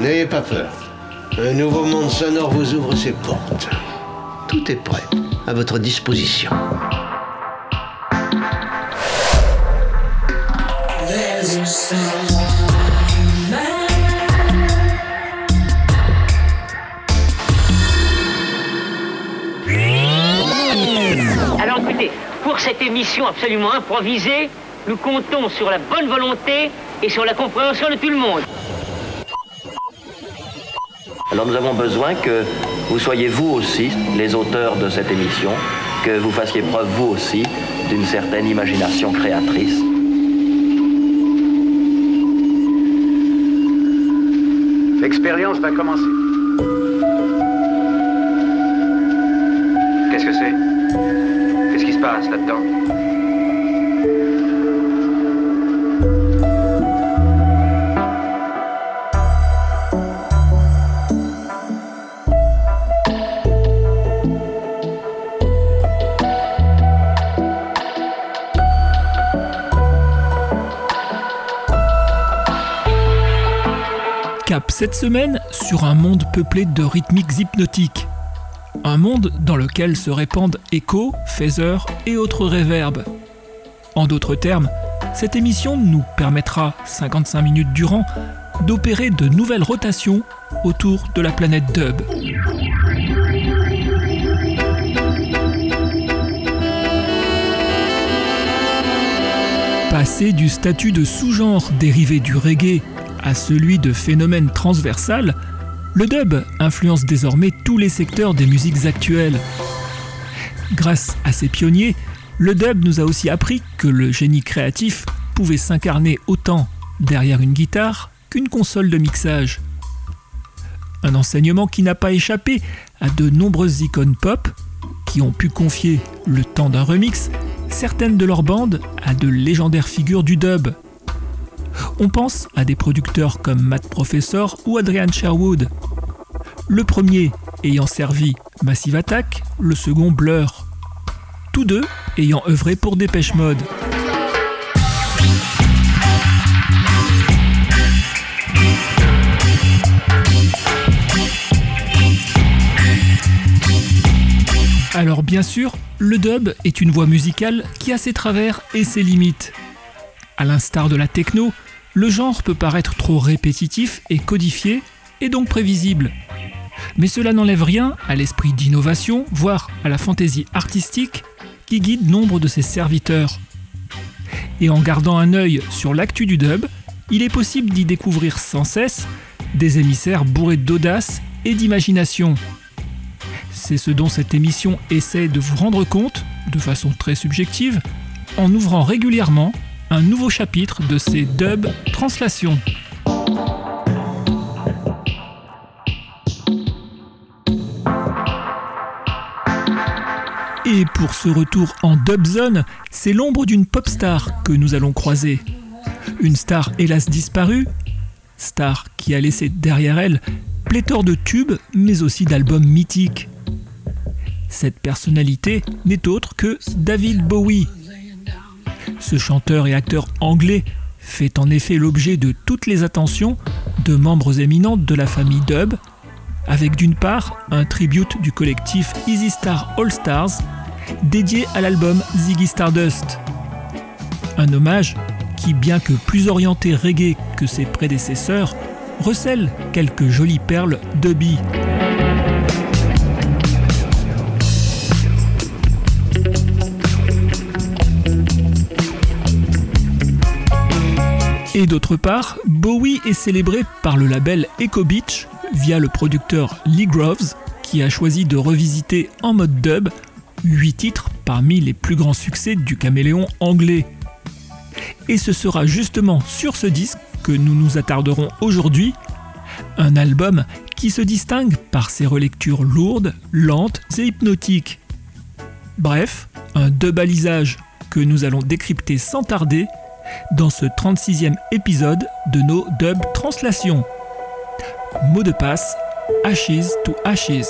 N'ayez pas peur. Un nouveau monde sonore vous ouvre ses portes. Tout est prêt, à votre disposition. Alors écoutez, pour cette émission absolument improvisée, nous comptons sur la bonne volonté et sur la compréhension de tout le monde. Alors nous avons besoin que vous soyez vous aussi les auteurs de cette émission, que vous fassiez preuve vous aussi d'une certaine imagination créatrice. L'expérience va commencer. Qu'est-ce que c'est? Qu'est-ce qui se passe là-dedans? Cette semaine sur un monde peuplé de rythmiques hypnotiques. Un monde dans lequel se répandent échos, phasers et autres réverbes. En d'autres termes, cette émission nous permettra, 55 minutes durant, d'opérer de nouvelles rotations autour de la planète Dub. Passer du statut de sous-genre dérivé du reggae à celui de phénomène transversal, le dub influence désormais tous les secteurs des musiques actuelles. Grâce à ses pionniers, le dub nous a aussi appris que le génie créatif pouvait s'incarner autant derrière une guitare qu'une console de mixage. Un enseignement qui n'a pas échappé à de nombreuses icônes pop qui ont pu confier, le temps d'un remix, certaines de leurs bandes à de légendaires figures du dub. On pense à des producteurs comme Matt Professor ou Adrian Sherwood. Le premier ayant servi Massive Attack, le second Blur. Tous deux ayant œuvré pour Dépêche Mode. Alors bien sûr, le dub est une voie musicale qui a ses travers et ses limites. À l'instar de la techno, le genre peut paraître trop répétitif et codifié, et donc prévisible. Mais cela n'enlève rien à l'esprit d'innovation, voire à la fantaisie artistique qui guide nombre de ses serviteurs. Et en gardant un œil sur l'actu du dub, il est possible d'y découvrir sans cesse des émissaires bourrés d'audace et d'imagination. C'est ce dont cette émission essaie de vous rendre compte, de façon très subjective, en ouvrant régulièrement un nouveau chapitre de ces dub translations. Et pour ce retour en dub zone, c'est l'ombre d'une pop star que nous allons croiser. Une star hélas disparue, star qui a laissé derrière elle pléthore de tubes mais aussi d'albums mythiques. Cette personnalité n'est autre que David Bowie. Ce chanteur et acteur anglais fait en effet l'objet de toutes les attentions de membres éminents de la famille Dub, avec d'une part un tribute du collectif Easy Star All Stars dédié à l'album Ziggy Stardust. Un hommage qui, bien que plus orienté reggae que ses prédécesseurs, recèle quelques jolies perles dubby. Et d'autre part, Bowie est célébré par le label Echo Beach via le producteur Lee Groves qui a choisi de revisiter en mode dub 8 titres parmi les plus grands succès du caméléon anglais. Et ce sera justement sur ce disque que nous nous attarderons aujourd'hui, un album qui se distingue par ses relectures lourdes, lentes et hypnotiques. Bref, un dubalisage que nous allons décrypter sans tarder dans ce 36e épisode de nos dub translations. Mot de passe, Ashes to Ashes.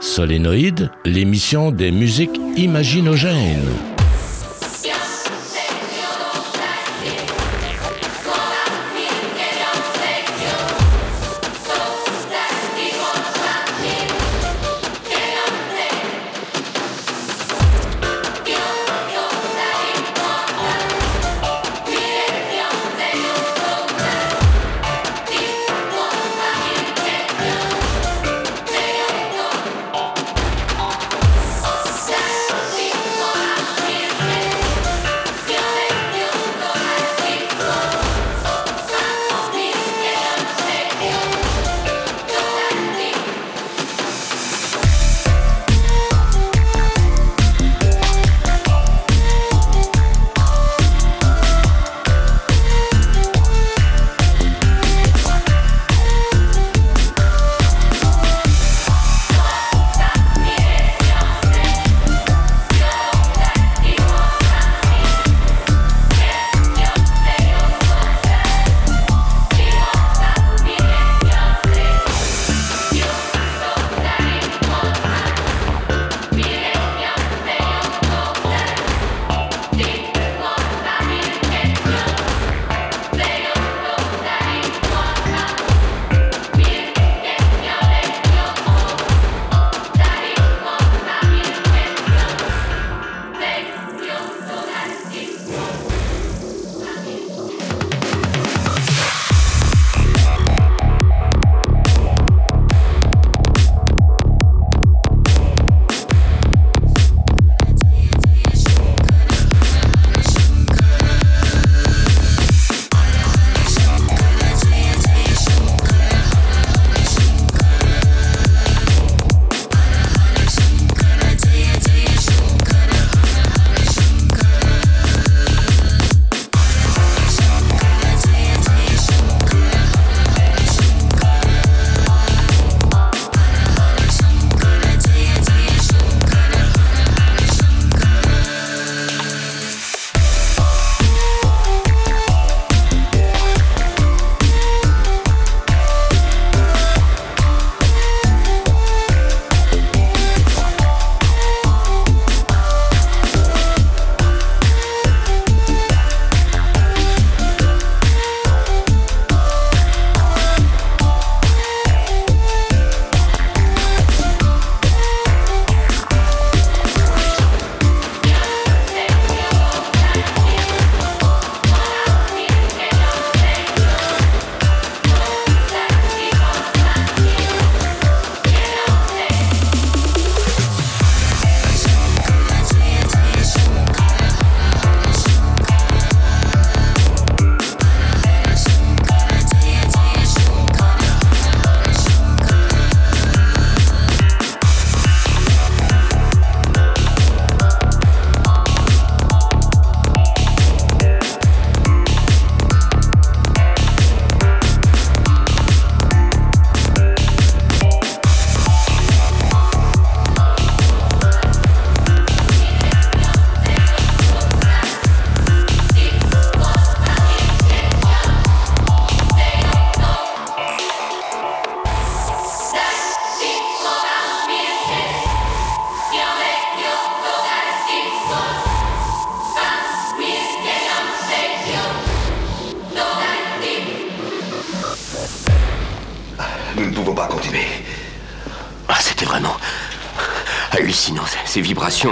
Solénoïde, l'émission des musiques imaginogènes.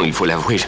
Il faut l'avouer.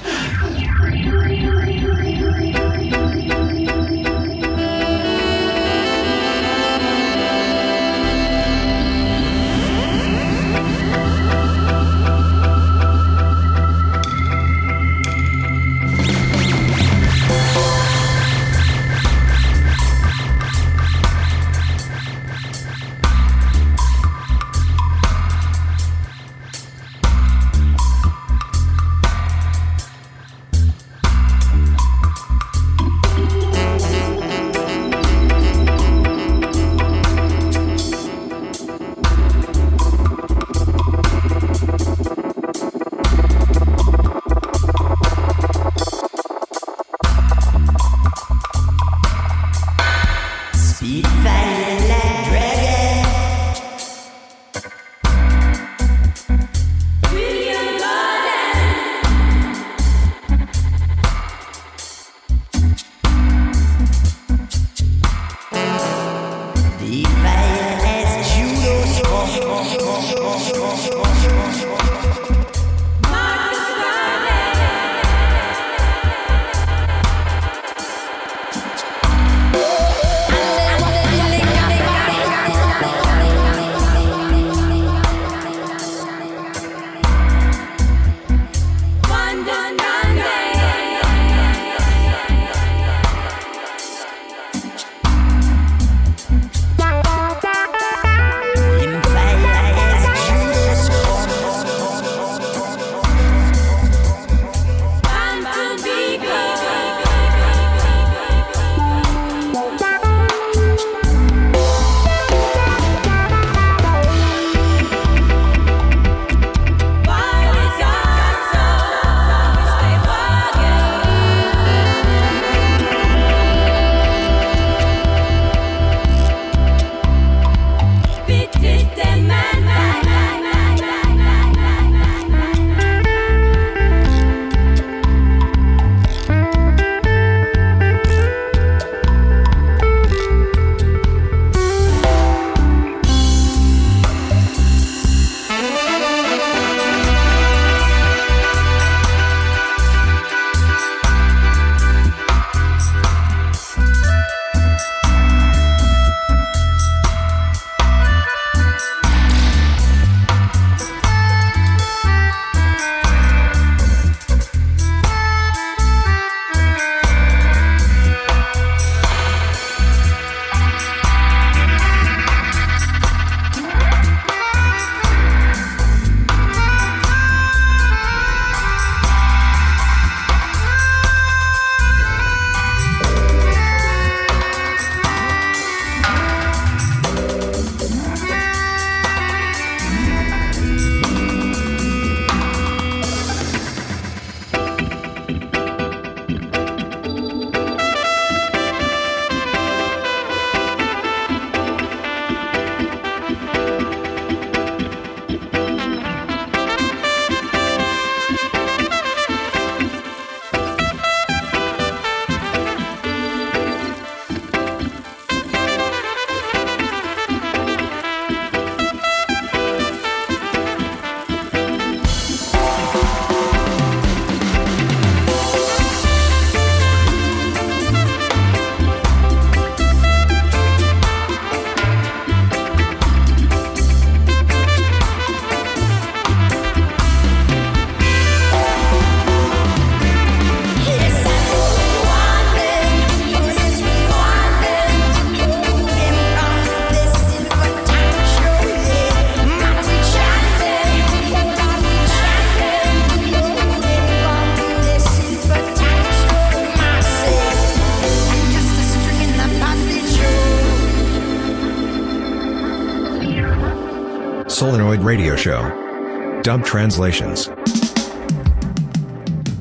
Dub translations.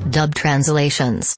Dub translations.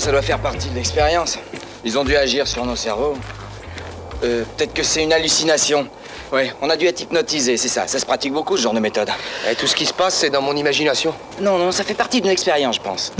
Ça, ça doit faire partie de l'expérience. Ils ont dû agir sur nos cerveaux. Euh, peut-être que c'est une hallucination. Ouais, on a dû être hypnotisé, c'est ça. Ça se pratique beaucoup, ce genre de méthode. Et tout ce qui se passe, c'est dans mon imagination. Non, non, ça fait partie d'une expérience, je pense.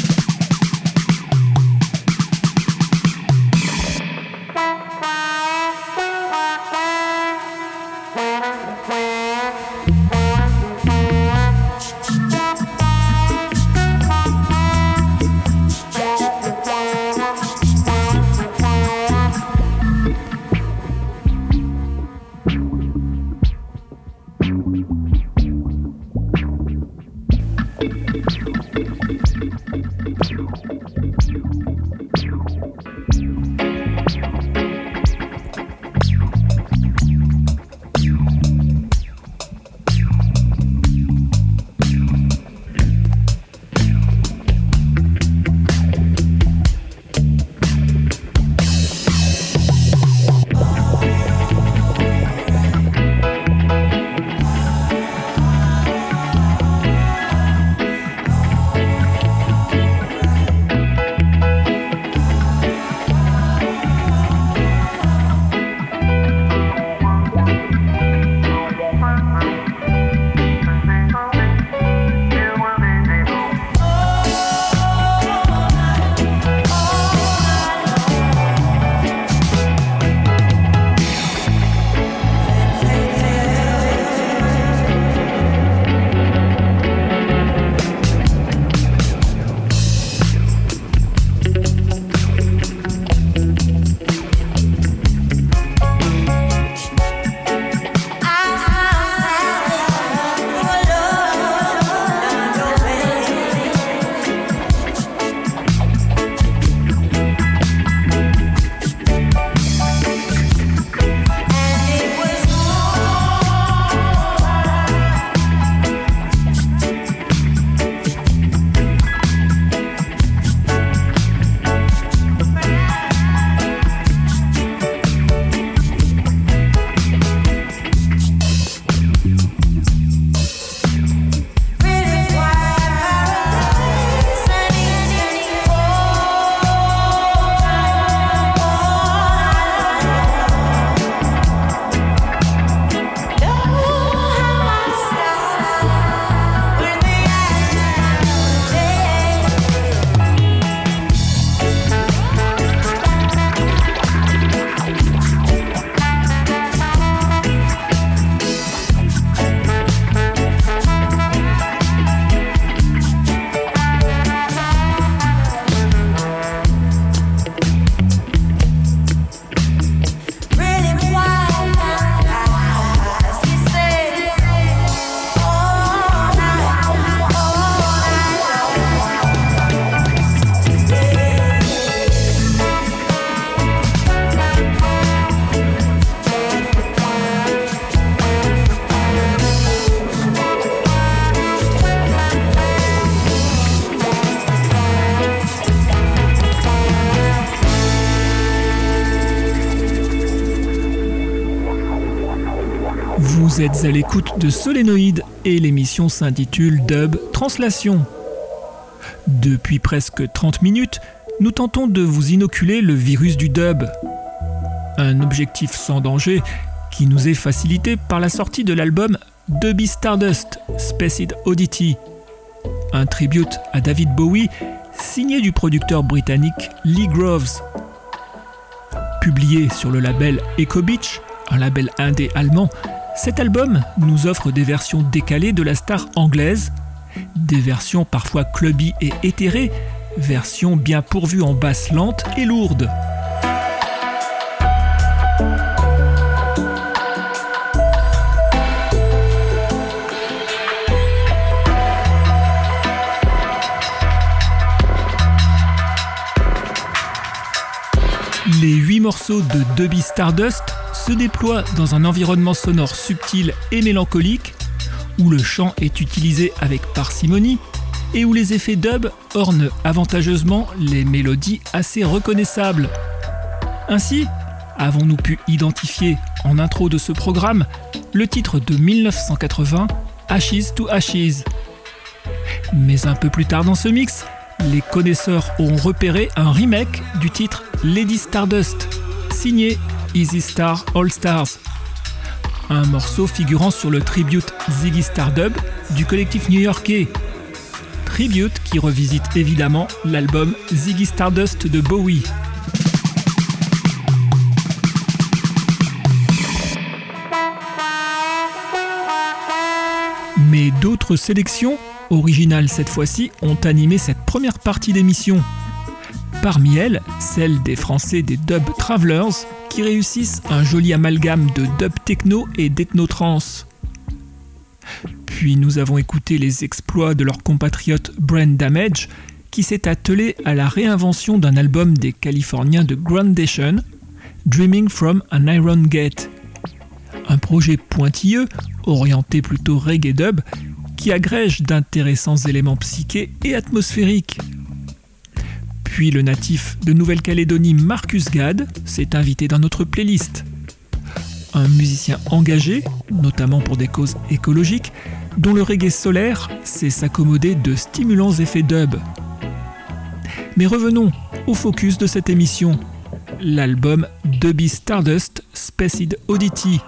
À l'écoute de Solénoïde et l'émission s'intitule Dub Translation. Depuis presque 30 minutes, nous tentons de vous inoculer le virus du dub. Un objectif sans danger qui nous est facilité par la sortie de l'album Dubby Stardust Spaced Oddity, un tribute à David Bowie signé du producteur britannique Lee Groves. Publié sur le label Echo Beach, un label indé allemand, cet album nous offre des versions décalées de la star anglaise, des versions parfois clubby et éthérées, versions bien pourvues en basse lente et lourde. Les huit morceaux de Dubby Stardust se déploie dans un environnement sonore subtil et mélancolique, où le chant est utilisé avec parcimonie et où les effets dub ornent avantageusement les mélodies assez reconnaissables. Ainsi, avons-nous pu identifier en intro de ce programme le titre de 1980 Ashes to Ashes. Mais un peu plus tard dans ce mix, les connaisseurs ont repéré un remake du titre Lady Stardust, signé Easy Star All Stars. Un morceau figurant sur le tribute Ziggy Stardub du collectif new-yorkais. Tribute qui revisite évidemment l'album Ziggy Stardust de Bowie. Mais d'autres sélections, originales cette fois-ci, ont animé cette première partie d'émission. Parmi elles, celle des Français des Dub Travelers, qui réussissent un joli amalgame de dub techno et d'ethno-trance. Puis nous avons écouté les exploits de leur compatriote Brand Damage, qui s'est attelé à la réinvention d'un album des Californiens de Groundation, Dreaming from an Iron Gate. Un projet pointilleux, orienté plutôt reggae dub, qui agrège d'intéressants éléments psychés et atmosphériques. Puis le natif de Nouvelle-Calédonie Marcus Gad s'est invité dans notre playlist. Un musicien engagé, notamment pour des causes écologiques, dont le reggae solaire sait s'accommoder de stimulants effets dub. Mais revenons au focus de cette émission, l'album Dubby Stardust Spaced Oddity,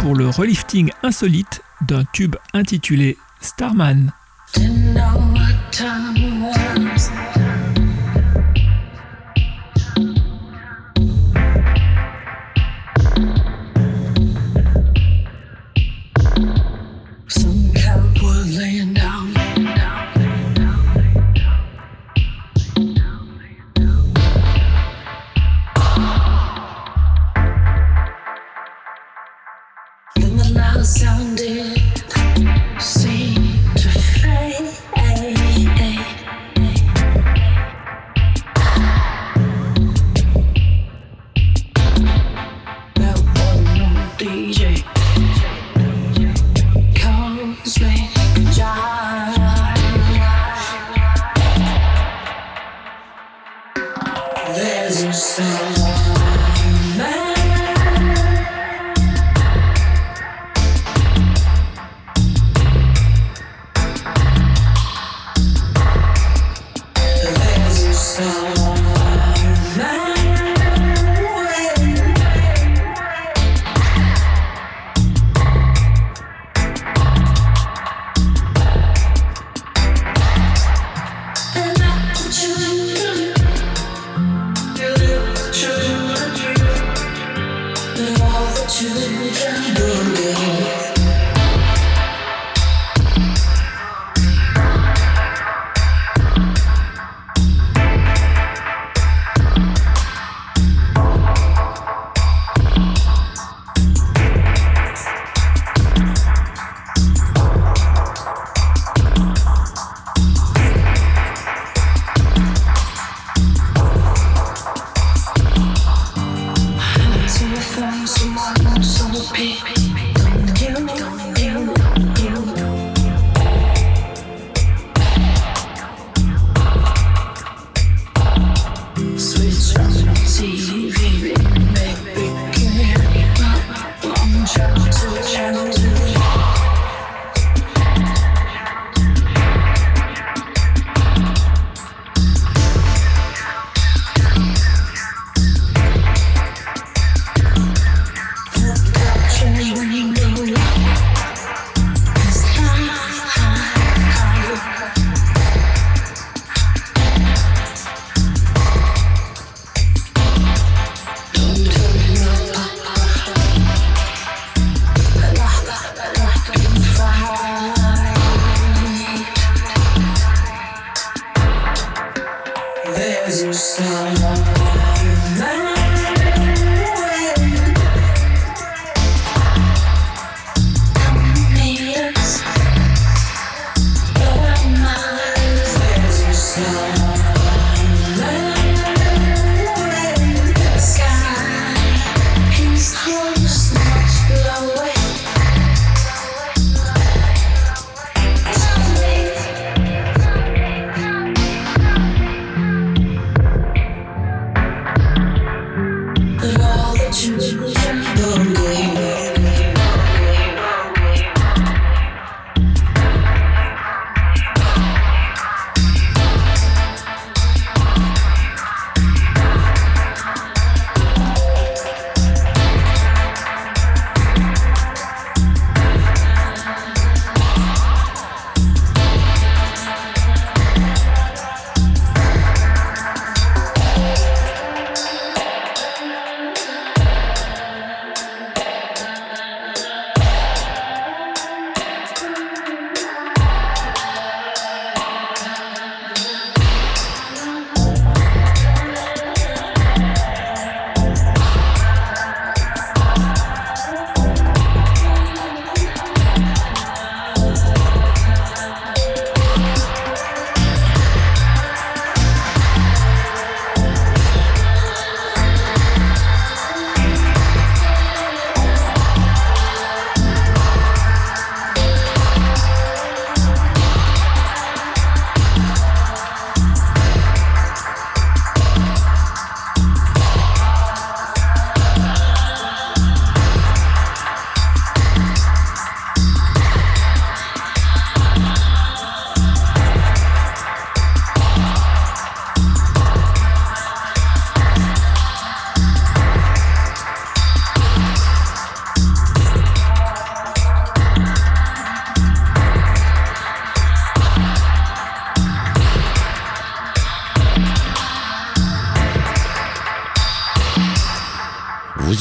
pour le relifting insolite d'un tube intitulé Starman. yourself.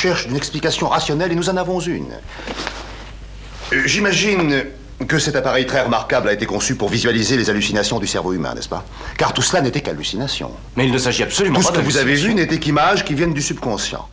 D'une explication rationnelle et nous en avons une. Euh, j'imagine que cet appareil très remarquable a été conçu pour visualiser les hallucinations du cerveau humain, n'est-ce pas? Car tout cela n'était qu'hallucination. Mais il ne s'agit absolument pas Tout ce que vous avez vu n'était qu'images qui viennent du subconscient.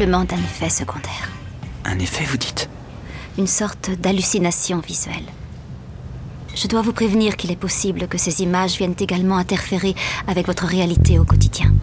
Simplement d'un effet secondaire. Un effet, vous dites? Une sorte d'hallucination visuelle. Je dois vous prévenir qu'il est possible que ces images viennent également interférer avec votre réalité au quotidien.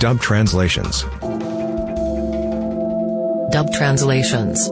Dub translations. Dub translations.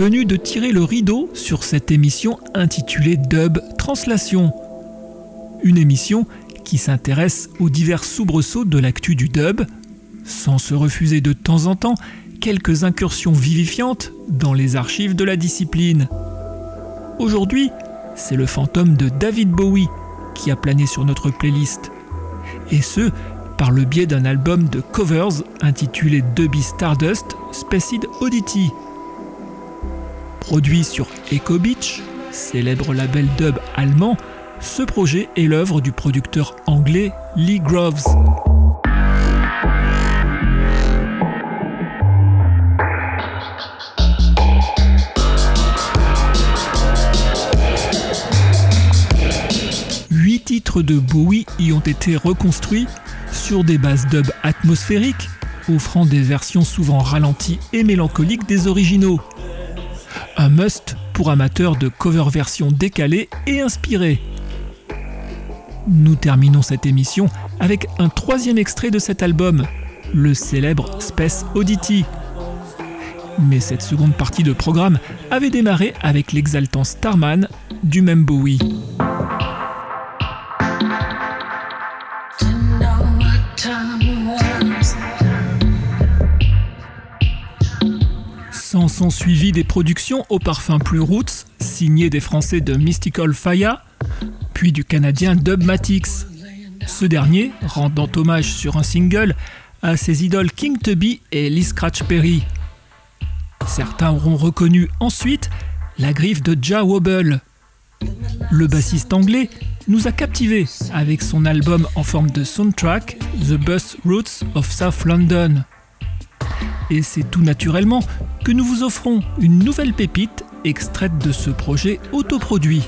Venue de tirer le rideau sur cette émission intitulée Dub Translation. Une émission qui s'intéresse aux divers soubresauts de l'actu du dub, sans se refuser de temps en temps quelques incursions vivifiantes dans les archives de la discipline. Aujourd'hui, c'est le fantôme de David Bowie qui a plané sur notre playlist. Et ce, par le biais d'un album de covers intitulé Dubby Stardust Spaced Oddity. Produit sur Echo Beach, célèbre label dub allemand Ce projet est l'œuvre du producteur anglais Lee Groves. Huit titres de Bowie y ont été reconstruits sur des bases dub atmosphériques, offrant des versions souvent ralenties et mélancoliques des originaux. Un must pour amateurs de cover versions décalées et inspirées. Nous terminons cette émission avec un troisième extrait de cet album, le célèbre Space Oddity. Mais cette seconde partie de programme avait démarré avec l'exaltant Starman du même Bowie. Sont suivis des productions au parfum plus roots, signées des Français de Mystical Fire, puis du Canadien Dubmatix. Ce dernier rendant hommage sur un single à ses idoles King Tubby et Lee Scratch Perry. Certains auront reconnu ensuite la griffe de Ja Wobble. Le bassiste anglais nous a captivés avec son album en forme de soundtrack The Bus Routes of South London. Et c'est tout naturellement que nous vous offrons une nouvelle pépite extraite de ce projet autoproduit.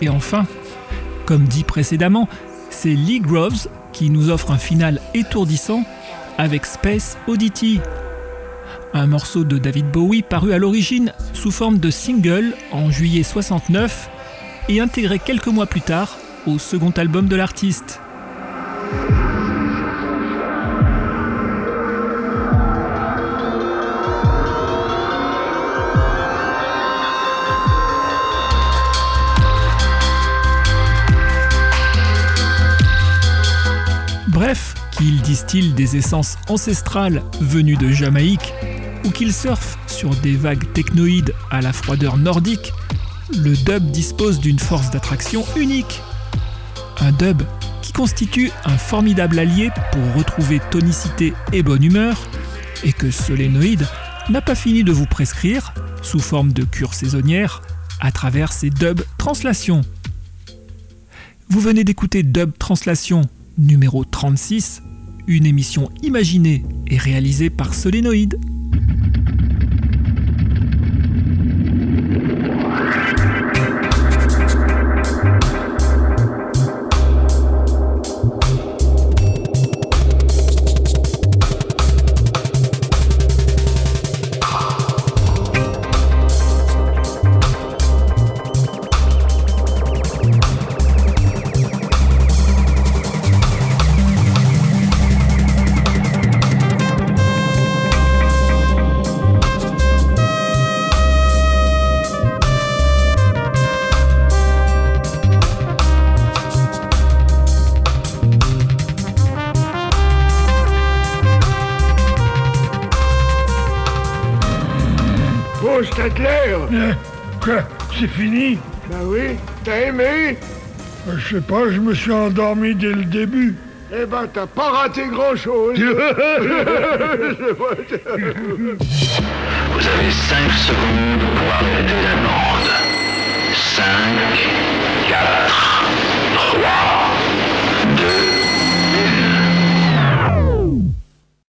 Et enfin, comme dit précédemment, c'est Lee Groves qui nous offre un final étourdissant avec Space Oddity, un morceau de David Bowie paru à l'origine sous forme de single en juillet 69 et intégré quelques mois plus tard au second album de l'artiste. Bref, qu'il distille des essences ancestrales venues de Jamaïque ou qu'il surfe sur des vagues technoïdes à la froideur nordique, le dub dispose d'une force d'attraction unique. Un dub qui constitue un formidable allié pour retrouver tonicité et bonne humeur, et que Solénoïde n'a pas fini de vous prescrire, sous forme de cure saisonnière, à travers ses dub translations. Vous venez d'écouter Dub Translation numéro 36, une émission imaginée et réalisée par Solénoïde. C'est fini Ben oui, t'as aimé? Euh, Je sais pas, je me suis endormi dès le début. Eh ben, t'as pas raté grand-chose Vous avez 5 secondes pour arrêter la bande. 5, 4, 3,